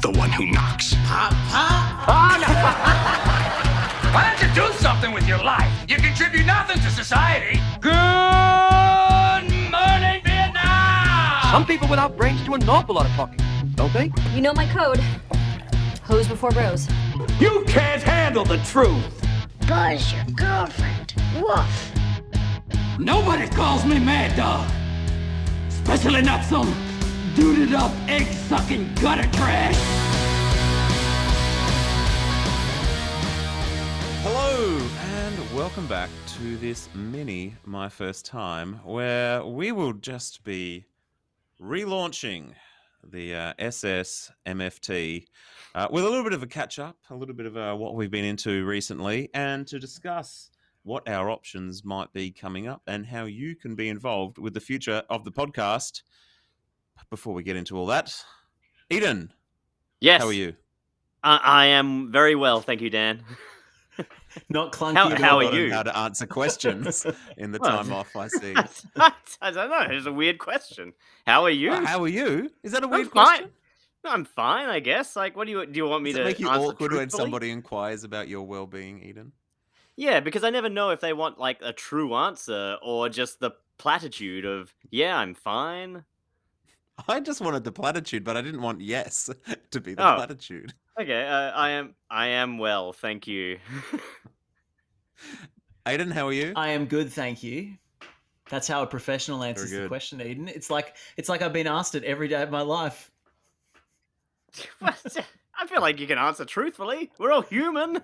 the one who knocks. Oh, Why don't you do something with your life? You contribute nothing to society. Good morning, Vietnam! Some people without brains do an awful lot of talking, don't they? You know my code. Hose before bros. You can't handle the truth. Buzz, your girlfriend. Woof. Nobody calls me Mad Dog. Especially not some duded up, egg sucking gutter trash. Hello and welcome back to this mini My First Time, where we will just be relaunching the uh, SS MFT uh, with a little bit of a catch up, a little bit of uh, what we've been into recently, and to discuss what our options might be coming up and how you can be involved with the future of the podcast. Before we get into all that, Eden, Yes. how are you? I, I am very well, thank you, Dan. Not clunky. How- how are you? How to answer questions in the time off I see. I don't know. It's a weird question. How are you? Well, how are you? Is that a I'm weird fine. question? I'm fine, I guess. Like, what do you do? You want me Does it to make you answer awkward when somebody inquires about your well-being, Eden? Yeah, because I never know if they want like a true answer or just the platitude of "Yeah, I'm fine." I just wanted the platitude, but I didn't want yes to be the Oh. platitude. Okay, uh, I am. I am well, thank you. Aiden, how are you? I am good, thank you. That's how a professional answers the good. question, Eden. It's like it's like I've been asked it every day of my life. What? I feel like you can answer truthfully. We're all human.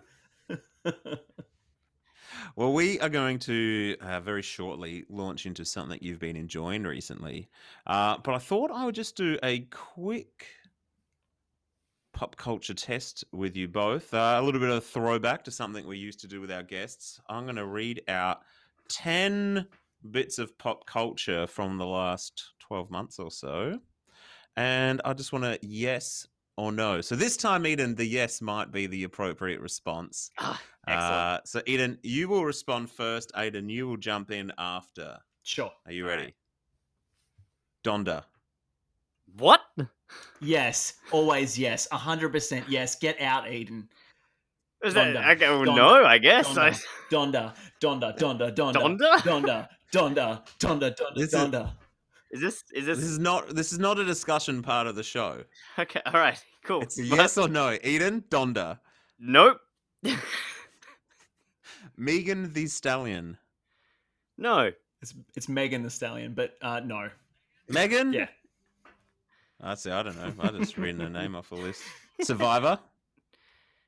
Well, we are going to uh, very shortly launch into something that you've been enjoying recently. Uh, but I thought I would just do a quick pop culture test with you both. Uh, a little bit of a throwback to something we used to do with our guests. I'm going to read out 10 bits of pop culture from the last 12 months or so. And I just want to yes or no. So this time, Eden, the yes might be the appropriate response. Ah. Uh, so, Eden, you will respond first. Aiden, you will jump in after. Sure. Are you Alright. ready? Donda. what? Yes. Always yes. hundred percent yes. Get out, Eden. Is that Donda. okay? Well, Donda. no, I guess. Donda. I, Donda. Donda. Donda. Donda. Donda? Donda. Donda. Donda. Donda. This is- Donda. is this? Is this? This is not. This is not a discussion part of the show. okay? All right. Cool. It's a But- yes or no. Eden, Donda. Nope. Megan the Stallion. no. It's it's Megan the Stallion, but uh, no. Megan. Yeah. I see. I don't know. I just written her name off a list. Survivor.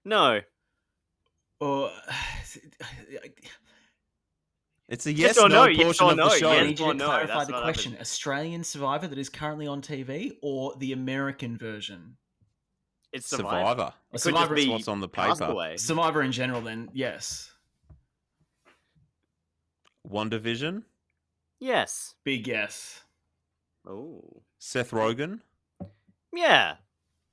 No. Or It's a Yes yes, or no, no, yes portion or of the no, show. I need you to no, clarify the question: been- Australian Survivor that is currently on TV, or the American version? It's Survivor. Survivor. It Survivor is what's on the paper. Castaway. Survivor in general, then yes, One Division. Yes. big yes. Oh. Seth Rogen. Yeah.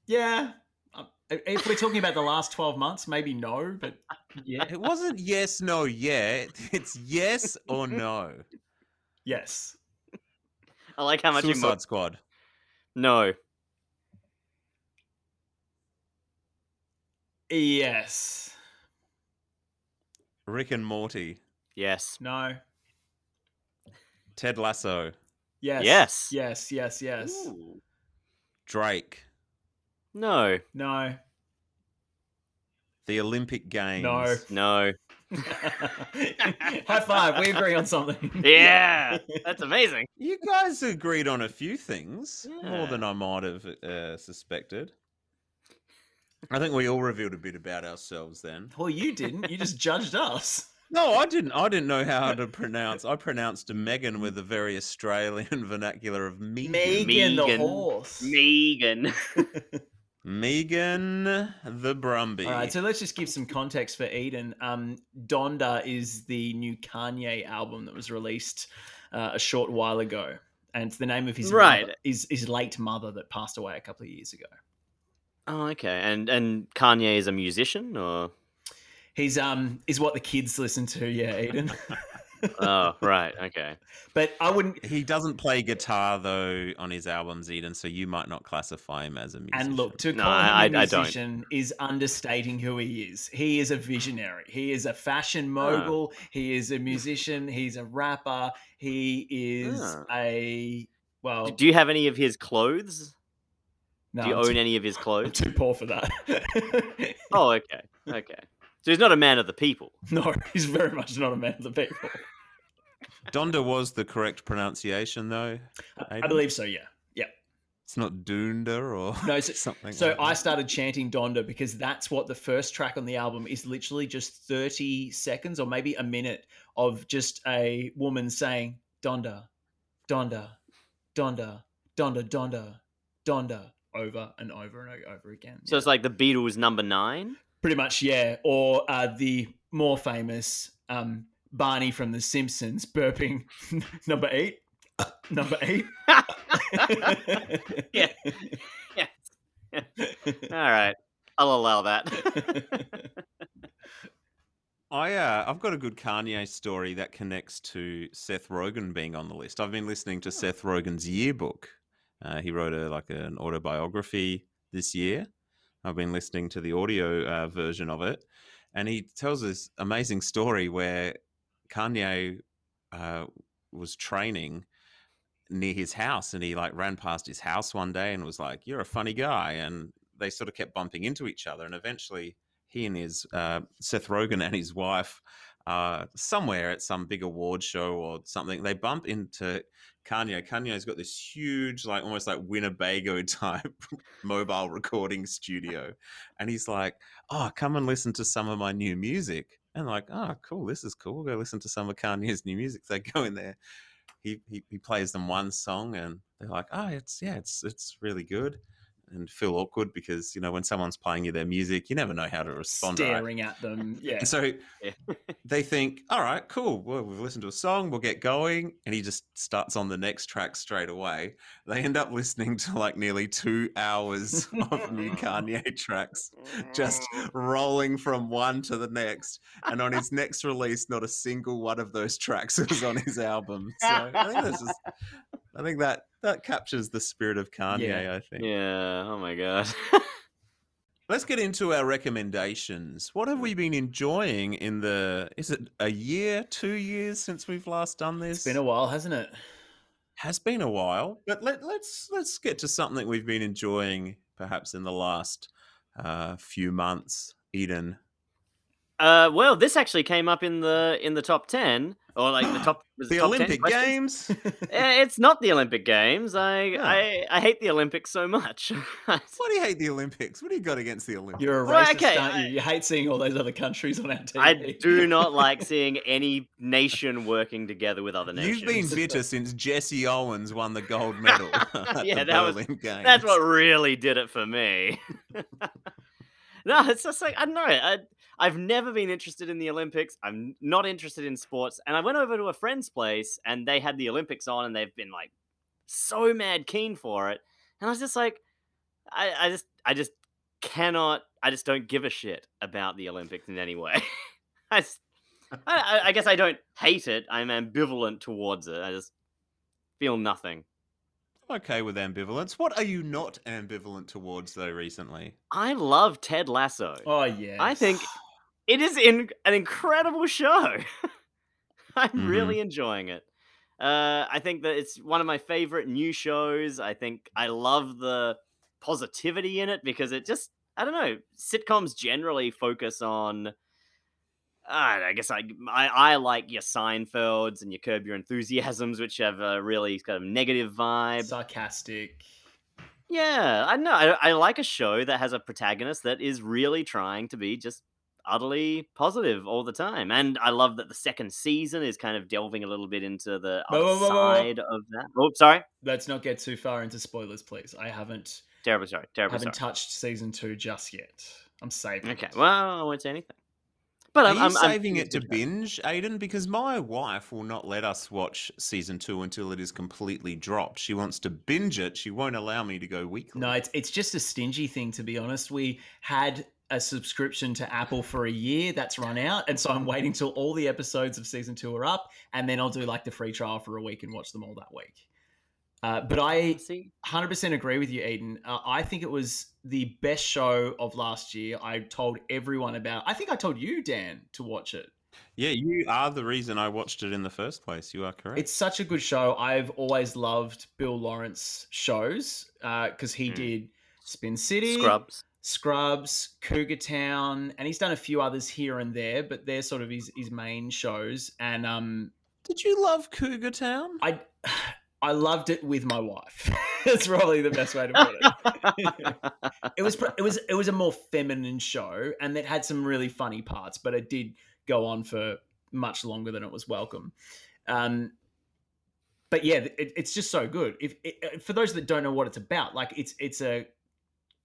Yeah. Um, if we're talking about the last twelve months, maybe no, but yeah, It wasn't yes, no, yeah. It's yes or no. yes. I like how much you. Suicide Mo- Squad. no. Yes. Rick and Morty. Yes. No. Ted Lasso. Yes. Yes. Yes. Yes. Yes. Ooh. Drake. No. No. The Olympic Games. No. No. High five. We agree on something. Yeah. That's amazing. You guys agreed on a few things, more than I might have uh, suspected. I think we all revealed a bit about ourselves then. Well, you didn't. You just judged us. No, I didn't. I didn't know how to pronounce. I pronounced Megan with the very Australian vernacular of Megan. Megan the horse. Megan. Megan the Brumby. All right, so let's just give some context for Eden. Um, Donda is the new Kanye album that was released uh, a short while ago, and it's the name of his Right. mother- his his late mother that passed away a couple of years ago. oh, okay. And and Kanye is a musician, or He's um is what the kids listen to. Yeah, Eden. oh, right. Okay. But I wouldn't. He doesn't play guitar though on his albums, Eden, so you might not classify him as a musician. And look, to No, call I- him a I- I don't. musician is understating who he is. He is a visionary. He is a fashion mogul. He is a musician. He's a rapper. He is Ah. a well. Do you have any of his clothes? no, Do you I'm own too- any of his I'm clothes? too poor for that. Oh, okay. Okay. So he's not a man of the people. no, he's very much not a man of the people. Donda was the correct pronunciation though. I, I believe so. Yeah. Yeah. It's not Dunda or No, so- something. So like I that. started chanting Donda because that's what the first track on the album is literally just 30 seconds or maybe a minute of just a woman saying Donda, Donda, Donda, Donda, Donda, Donda over and over and over again. So it's like the Beatles number nine. Pretty much, yeah. Or uh, the more famous um, Barney from The Simpsons burping number eight. number eight. Yeah. Yeah. All right. I'll allow that. I uh, I've got a good Kanye story that connects to Seth Rogen being on the list. I've been listening to Seth Rogen's yearbook. Uh, he wrote a like an autobiography this year. I've been listening to the audio uh, version of it, and he tells this amazing story where Kanye uh, was training near his house, and he like ran past his house one day and was like, "You're a funny guy," and they sort of kept bumping into each other, and eventually he and his uh, Seth Rogen and his wife uh, somewhere at some big award show or something. They bump into Kanye. Kanye's got this huge, like almost like Winnebago type mobile recording studio, and he's like, "Oh, come and listen to some of my new music." And like, "Oh, cool, this is cool. We'll go listen to some of Kanye's new music." They go in there. He, he he plays them one song, and they're like, "Oh, it's yeah, it's it's really good." And feel awkward because you know when someone's playing you their music, you never know how to respond. right? Staring at them. Yeah. And so Yeah. they think, all right, cool. Well, we've listened to a song, we'll get going. And he just starts on the next track straight away. They end up listening to like nearly two hours of new Kanye tracks, just rolling from one to the next. And on his next release, not a single one of those tracks was on his album. So I think that's just, I think that that captures the spirit of Kanye, Yeah. I think. yeah. Oh my god. Let's get into our recommendations. What have we been enjoying in the? Is it a year, two years since we've last done this? It's been a while, hasn't it? Has been a while, but let, let's let's get to something we've been enjoying, perhaps in the last uh, few months. Eden, Uh, well, this actually came up in the in the top ten, or like the top was it the top Olympic questions? Games. It's not the Olympic Games. I No. I, I hate the Olympics so much. Why do you hate the Olympics? What do you got against the Olympics? You're a Well, racist, okay, aren't you? I- You hate seeing all those other countries on our TV. I do not like seeing any nation working together with other nations. You've been bitter since Jesse Owens won the gold medal at Yeah, the that was- Games. That's what really did it for me. no, it's just like I don't know. I I've never been interested in the Olympics. I'm not interested in sports. And I went over to a friend's place and they had the Olympics on and they've been like so mad keen for it. And I was just like, I, I just I just cannot I just don't give a shit about the Olympics in any way. I, just, I I I guess I don't hate it. I'm ambivalent towards it. I just feel nothing. I'm okay with ambivalence. What are you not ambivalent towards though? Recently, I love Ted Lasso. Oh yeah. I think it is in an incredible show. I'm Mhm. really enjoying it. Uh, I think that it's one of my favorite new shows. I think I love the positivity in it because it just, I don't know, sitcoms generally focus on. Uh, I guess I, I I like your Seinfelds and your Curb Your Enthusiasms, which have a really kind of negative vibe. sarcastic. Yeah, I know. I, I like a show that has a protagonist that is really trying to be just utterly positive all the time. And I love that the second season is kind of delving a little bit into the Whoa, other whoa, whoa, whoa, whoa. side of that. Oh, sorry. Let's not get too far into spoilers, please. I haven't Terrible sorry. Terribly haven't sorry. touched season two just yet. I'm saving. Okay. it. Well, I won't say anything. But are I'm, you I'm, I'm saving it to binge, Aiden? Because my wife will not let us watch season two until it is completely dropped. She wants to binge it. She won't allow me to go weekly. No, it's it's just a stingy thing to be honest. We had a subscription to Apple for a year that's run out, and so I'm waiting till all the episodes of season two are up, and then I'll do like the free trial for a week and watch them all that week. Uh, but I 100% agree with you, Eden. Uh, I think it was the best show of last year. I told everyone about. I think I told you, Dan, to watch it. Yeah, you are the reason I watched it in the first place. You are correct. It's such a good show. I've always loved Bill Lawrence shows because he Mm. did Spin City, Scrubs. Scrubs, Cougar Town, and he's done a few others here and there, but they're sort of his, his main shows. And um, Did you love Cougar Town? I I loved it with my wife. That's probably the best way to put it. it was it was it was a more feminine show, and it had some really funny parts, but it did go on for much longer than it was welcome. Um, but yeah, it, it's just so good. If it, for those that don't know what it's about, like it's it's a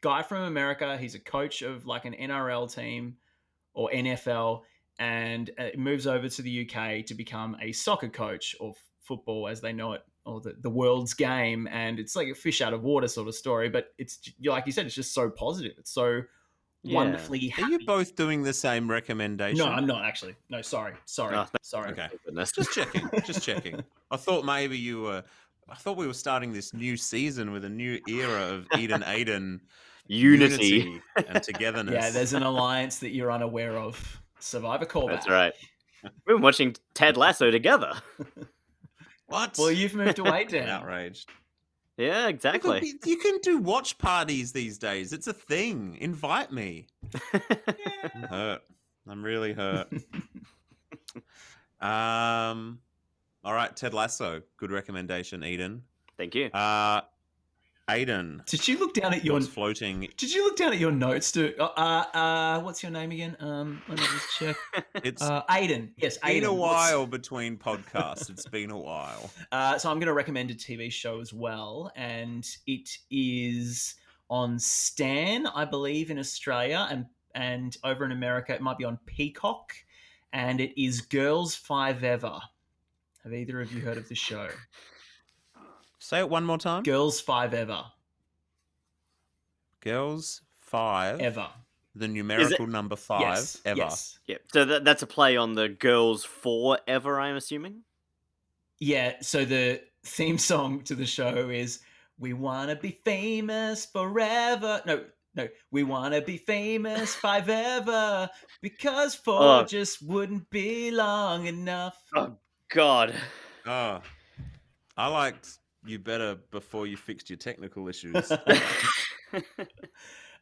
guy from America. He's a coach of like an NRL team or NFL, and uh, moves over to the UK to become a soccer coach or f- football as they know it, or the, the world's game. And it's like a fish out of water sort of story, but it's like you said, it's just so positive. It's so Yeah. wonderfully Are you both doing the same recommendation? No, I'm not actually. No, sorry, sorry, Oh, sorry. Okay. Just checking. just checking. I thought maybe you were. I thought we were starting this new season with a new era of Eden Aiden Unity. and togetherness. Yeah, there's an alliance that you're unaware of. Survivor callback. That's right. We've been watching Ted Lasso together. what? Well, you've moved away, I'm Dan. outraged. Yeah, You exactly. can, you can do watch parties these days. It's a thing. Invite me. I'm hurt. I'm really hurt. um. All right, Ted Lasso. Good recommendation, Eden. Thank you. Uh, Aiden. Did you look down at your What's floating? Did you look down at your notes to uh uh, uh what's your name again? Um let me just check. It's Uh Aiden. Yes, Aiden. It's been a Aiden. What's- while between podcasts. It's been a while. Uh so I'm gonna recommend a TV show as well, and it is on Stan, I believe, in Australia and and over in America it might be on Peacock, and it is Girls Five Ever. Have either of you heard of the show? Say it one more time. Girls Five Ever. Girls five. Ever. The numerical number five. yes. Ever. Yes. Yeah. So that, that's a play on the girls forever, I'm assuming. Yeah, so the theme song to the show is We Wanna Be Famous Forever. No, no, we wanna be famous five ever because oh. four Oh. just wouldn't be long enough. Oh, God. Oh, I liked you better before you fixed your technical issues.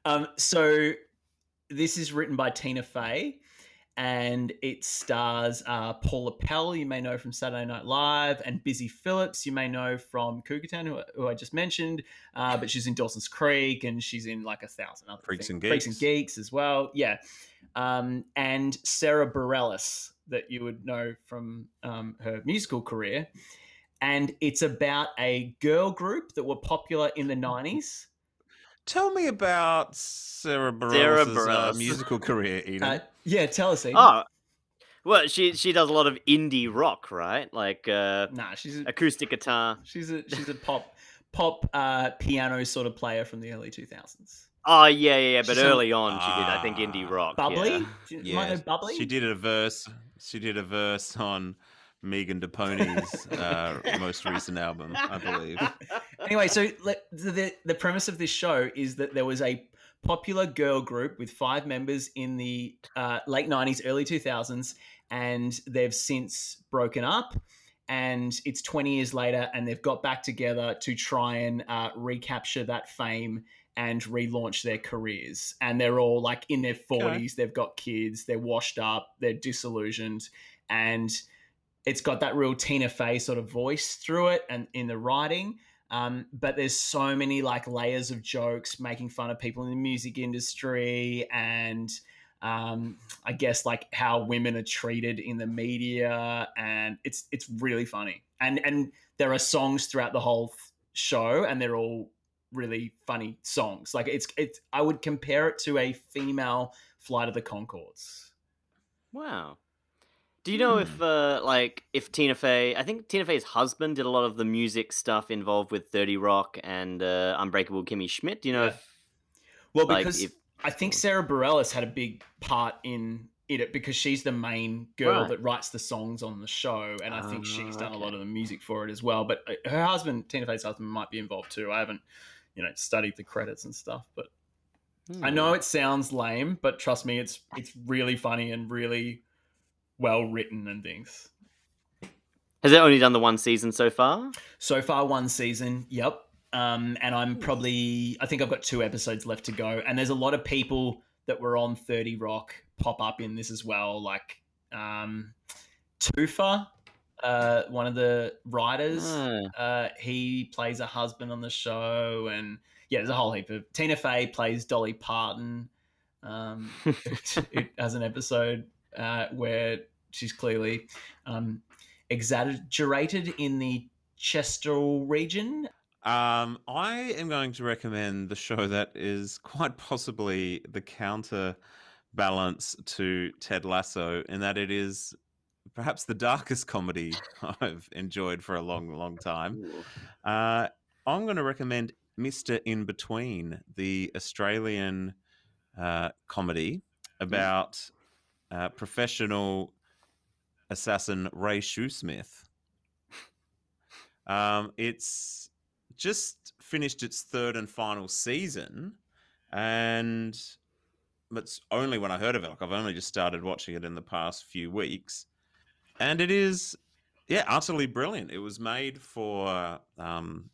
Um, so this is written by Tina Fey, and it stars uh, Paula Pell, you may know from Saturday Night Live, and Busy Phillips, you may know from Cougar Town, who, who I just mentioned. Uh, but she's in Dawson's Creek, and she's in like a thousand other Freaks things. and Freaks and Geeks. Geeks as well. Yeah, um, and Sarah Bareilles, that you would know from um, her musical career. And it's about a girl group that were popular in the 90s. Tell me about Sarah Sarah Bareilles' uh, musical career, Eden. Uh, yeah, tell us. Eden. Oh. Well, she she does a lot of indie rock, right? Like uh, Nah, she's a, acoustic guitar. she's a she's a pop pop uh, piano sort of player from the early two thousands. Oh yeah, yeah, yeah. But She's on- early on, she did, I think, indie Ah. rock. Bubbly, yeah. Do you you might know Bubbly. She did a verse. She did a verse on Megan DePony's uh, most recent album, I believe. Anyway, so the, the the premise of this show is that there was a popular girl group with five members in the uh, late nineties, early two thousands, and they've since broken up. And it's 20 years later, and they've got back together to try and uh, recapture that fame and relaunch their careers. And they're all like in their 40s, they've got kids, they're washed up, they're disillusioned, and it's got that real Tina Fey sort of voice through it and in the writing. Um, but there's so many like layers of jokes making fun of people in the music industry and um, I guess like how women are treated in the media, and it's it's really funny. And and there are songs throughout the whole show, and they're all really funny songs. Like it's it's I would compare it to a female Flight of the Conchords. Wow. Do you know if uh like if Tina Fey I think Tina Fey's husband did a lot of the music stuff involved with 30 Rock and uh Unbreakable Kimmy Schmidt. Do you know Yeah. if Well, like because if I think Sarah Bareilles had a big part in it because she's the main girl Right. that writes the songs on the show, and I think Ah, she's done a lot of the music for it as well. But uh, her husband, Tina Fey's husband, might be involved too. I haven't, you know, studied the credits and stuff, but I know Hmm. it sounds lame, but trust me, it's it's really funny and really well written and things. Has it only done the one season so far? So far, one season. Yep. Um, and I'm probably, I think I've got two episodes left to go. And there's a lot of people that were on 30 Rock pop up in this as well, like um, Toofer, uh, one of the writers. Ah. Uh, he plays a husband on the show, and yeah, there's a whole heap of. Tina Fey plays Dolly Parton. Um, it, it has an episode uh, where she's clearly um, exaggerated in the Chester region. Um, I am going to recommend the show that is quite possibly the counterbalance to Ted Lasso, in that it is perhaps the darkest comedy I've enjoyed for a long, long time. Uh, I'm going to recommend Mr. In Between, the Australian uh, comedy about uh, professional assassin Ray Shoesmith. Um, it's just finished its third and final season, and it's only when I heard of it. Like I've only just started watching it in the past few weeks, and it is, yeah, utterly brilliant. It was made for um,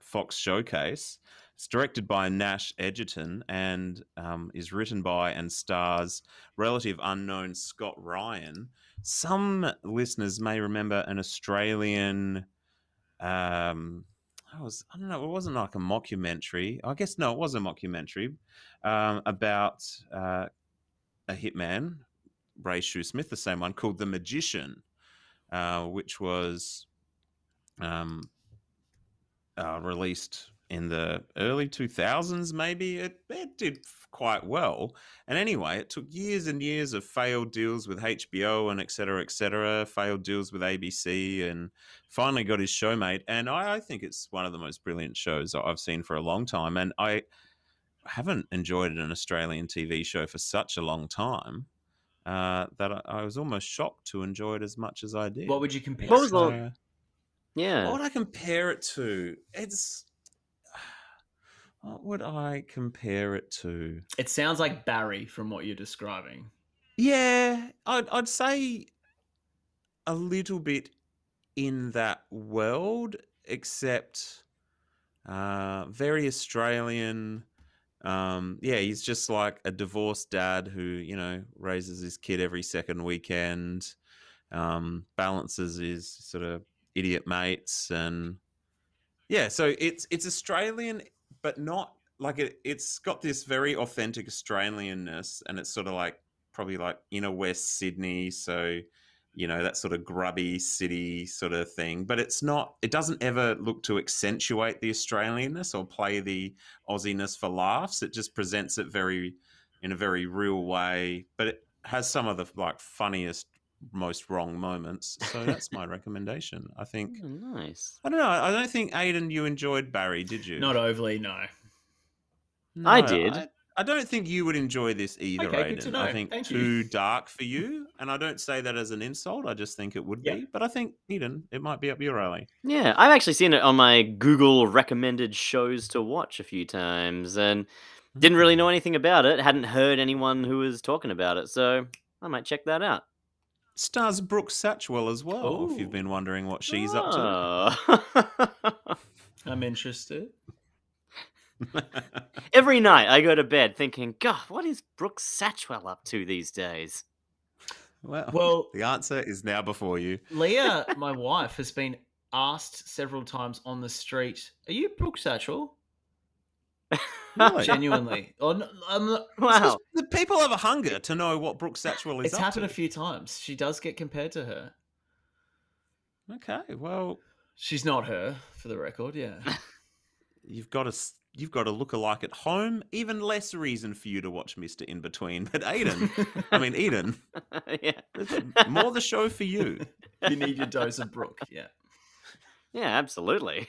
Fox Showcase. It's directed by Nash Edgerton and um, is written by and stars relative unknown Scott Ryan. Some listeners may remember an Australian. Um, I was I don't know. It wasn't like a mockumentary. I guess no, it was a mockumentary um, about uh, a hitman, Ray Shoesmith, the same one called The Magician, uh, which was um, uh, released in the early 2000s, maybe. It, it did quite well. And anyway, it took years and years of failed deals with HBO and et cetera, et cetera, failed deals with ABC, and finally got his show made. And I, I think it's one of the most brilliant shows I've seen for a long time. And I haven't enjoyed an Australian TV show for such a long time. Uh, that I, I was almost shocked to enjoy it as much as I did. What would you compare? What was it to? the- Yeah. what would I compare it to? It's what would I compare it to? It sounds like Barry from what you're describing. Yeah, I'd I'd say a little bit in that world, except uh, very Australian. Um, yeah, he's just like a divorced dad who you know raises his kid every second weekend, um, balances his sort of idiot mates, and yeah, so it's it's Australian, but not like it. It's got this very authentic Australianness, and it's sort of like probably like inner West Sydney, so you know that sort of grubby city sort of thing. But it's not. It doesn't ever look to accentuate the Australianness or play the Aussiness for laughs. It just presents it very in a very real way, but it has some of the like funniest, most wrong moments. So that's my recommendation. I think. Oh, nice. I don't know. I don't think Aiden, you enjoyed Barry, did you? Not overly, no. I did. I, I don't think you would enjoy this either, Okay, good Aiden. to know. I think Thank you. too dark for you, and I don't say that as an insult. I just think it would Yeah. be. But I think Eden, it might be up your alley. Yeah, I've actually seen it on my Google recommended shows to watch a few times and didn't really hmm. know anything about it. Hadn't heard anyone who was talking about it, so I might check that out. Stars Brooke Satchwell as well. If you've been wondering what she's up to, ah. I'm interested. Every night I go to bed thinking, God, what is Brooke Satchwell up to these days? well, Well- the answer is now before you. Leah, my wife, has been asked several times on the street, "Are you Brooke Satchwell?" Really? Genuinely, oh, no, I'm not- Wow. The people have a hunger to know what Brooke Satchwell is it's up happened to. a few times. She does get compared to her. Okay, well, She's not her, for the record. Yeah. you've got to you've got a look-alike at home. Even less reason for you to watch Mister In Between. But Aiden, I mean Eden, yeah. more the show for you. you need your dose of Brooke. Yeah. Yeah, absolutely.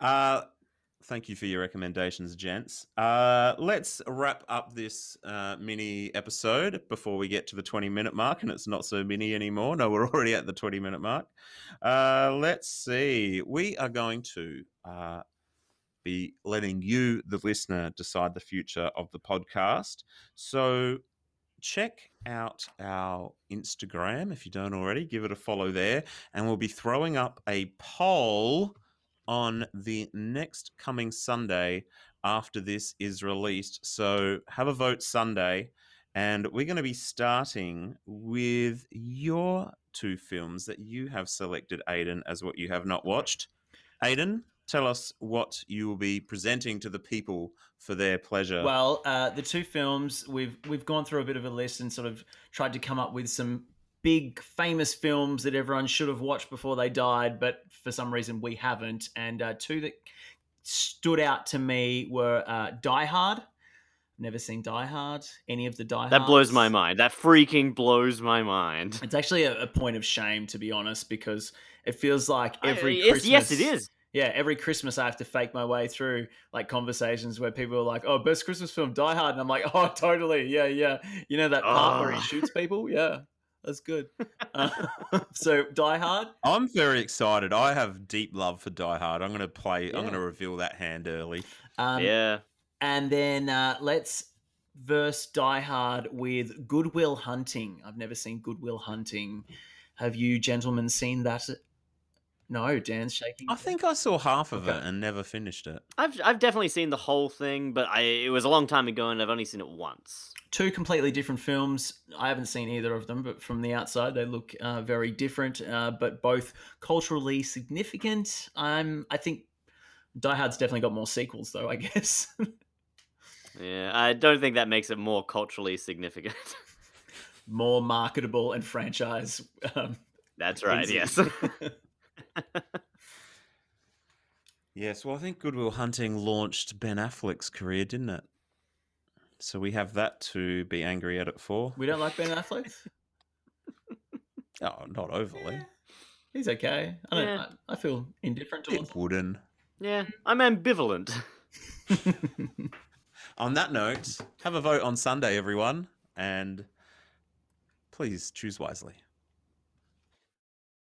Uh, thank you for your recommendations, gents. Uh, let's wrap up this uh, mini episode before we get to the 20 minute mark, and it's not so mini anymore. No, we're already at the 20 minute mark. Uh, let's see. We are going to uh, be letting you, the listener, decide the future of the podcast. So check out our Instagram if you don't already. Give it a follow there, and we'll be throwing up a poll on the next coming Sunday after this is released. So have a vote Sunday, and we're going to be starting with your two films that you have selected, Aiden, as what you have not watched. Aiden, tell us what you will be presenting to the people for their pleasure. Well, uh, the two films we've we've gone through a bit of a list and sort of tried to come up with some big famous films that everyone should have watched before they died, but for some reason we haven't. And uh, two that stood out to me were uh, Die Hard. Never seen Die Hard. Any of the Die Hard. That blows my mind. That freaking blows my mind. It's actually a, a point of shame, to be honest, because it feels like every yes, Christmas. yes, it is. Yeah, every Christmas I have to fake my way through like conversations where people are like, "Oh, best Christmas film, Die Hard," and I'm like, "Oh, totally, yeah, yeah." You know that part where he shoots people? Yeah, that's good. Uh, so Die Hard. I'm very excited. I have deep love for Die Hard. I'm going to play. I'm going to reveal that hand early. Um, yeah. And then uh, let's verse Die Hard with Good Will Hunting. I've never seen Good Will Hunting. Have you gentlemen seen that? No, Dan's shaking. I think I saw half of Okay. it and never finished it. I've I've definitely seen the whole thing, but I it was a long time ago and I've only seen it once. two completely different films. I haven't seen either of them, but from the outside, they look uh, very different, uh, but both culturally significant. Um, I think Die Hard's definitely got more sequels, though. I guess. Yeah, I don't think that makes it more culturally significant. more marketable and franchise. Um, That's right. Yes. Yes, well, I think Good Will Hunting launched Ben Affleck's career, didn't it? So we have that to be angry at it for. we don't like Ben Affleck. Oh, not overly. He's okay. I don't. Yeah. I, I feel indifferent towards Bit wooden. yeah, I'm ambivalent. On that note, have a vote on Sunday, everyone, and please choose wisely.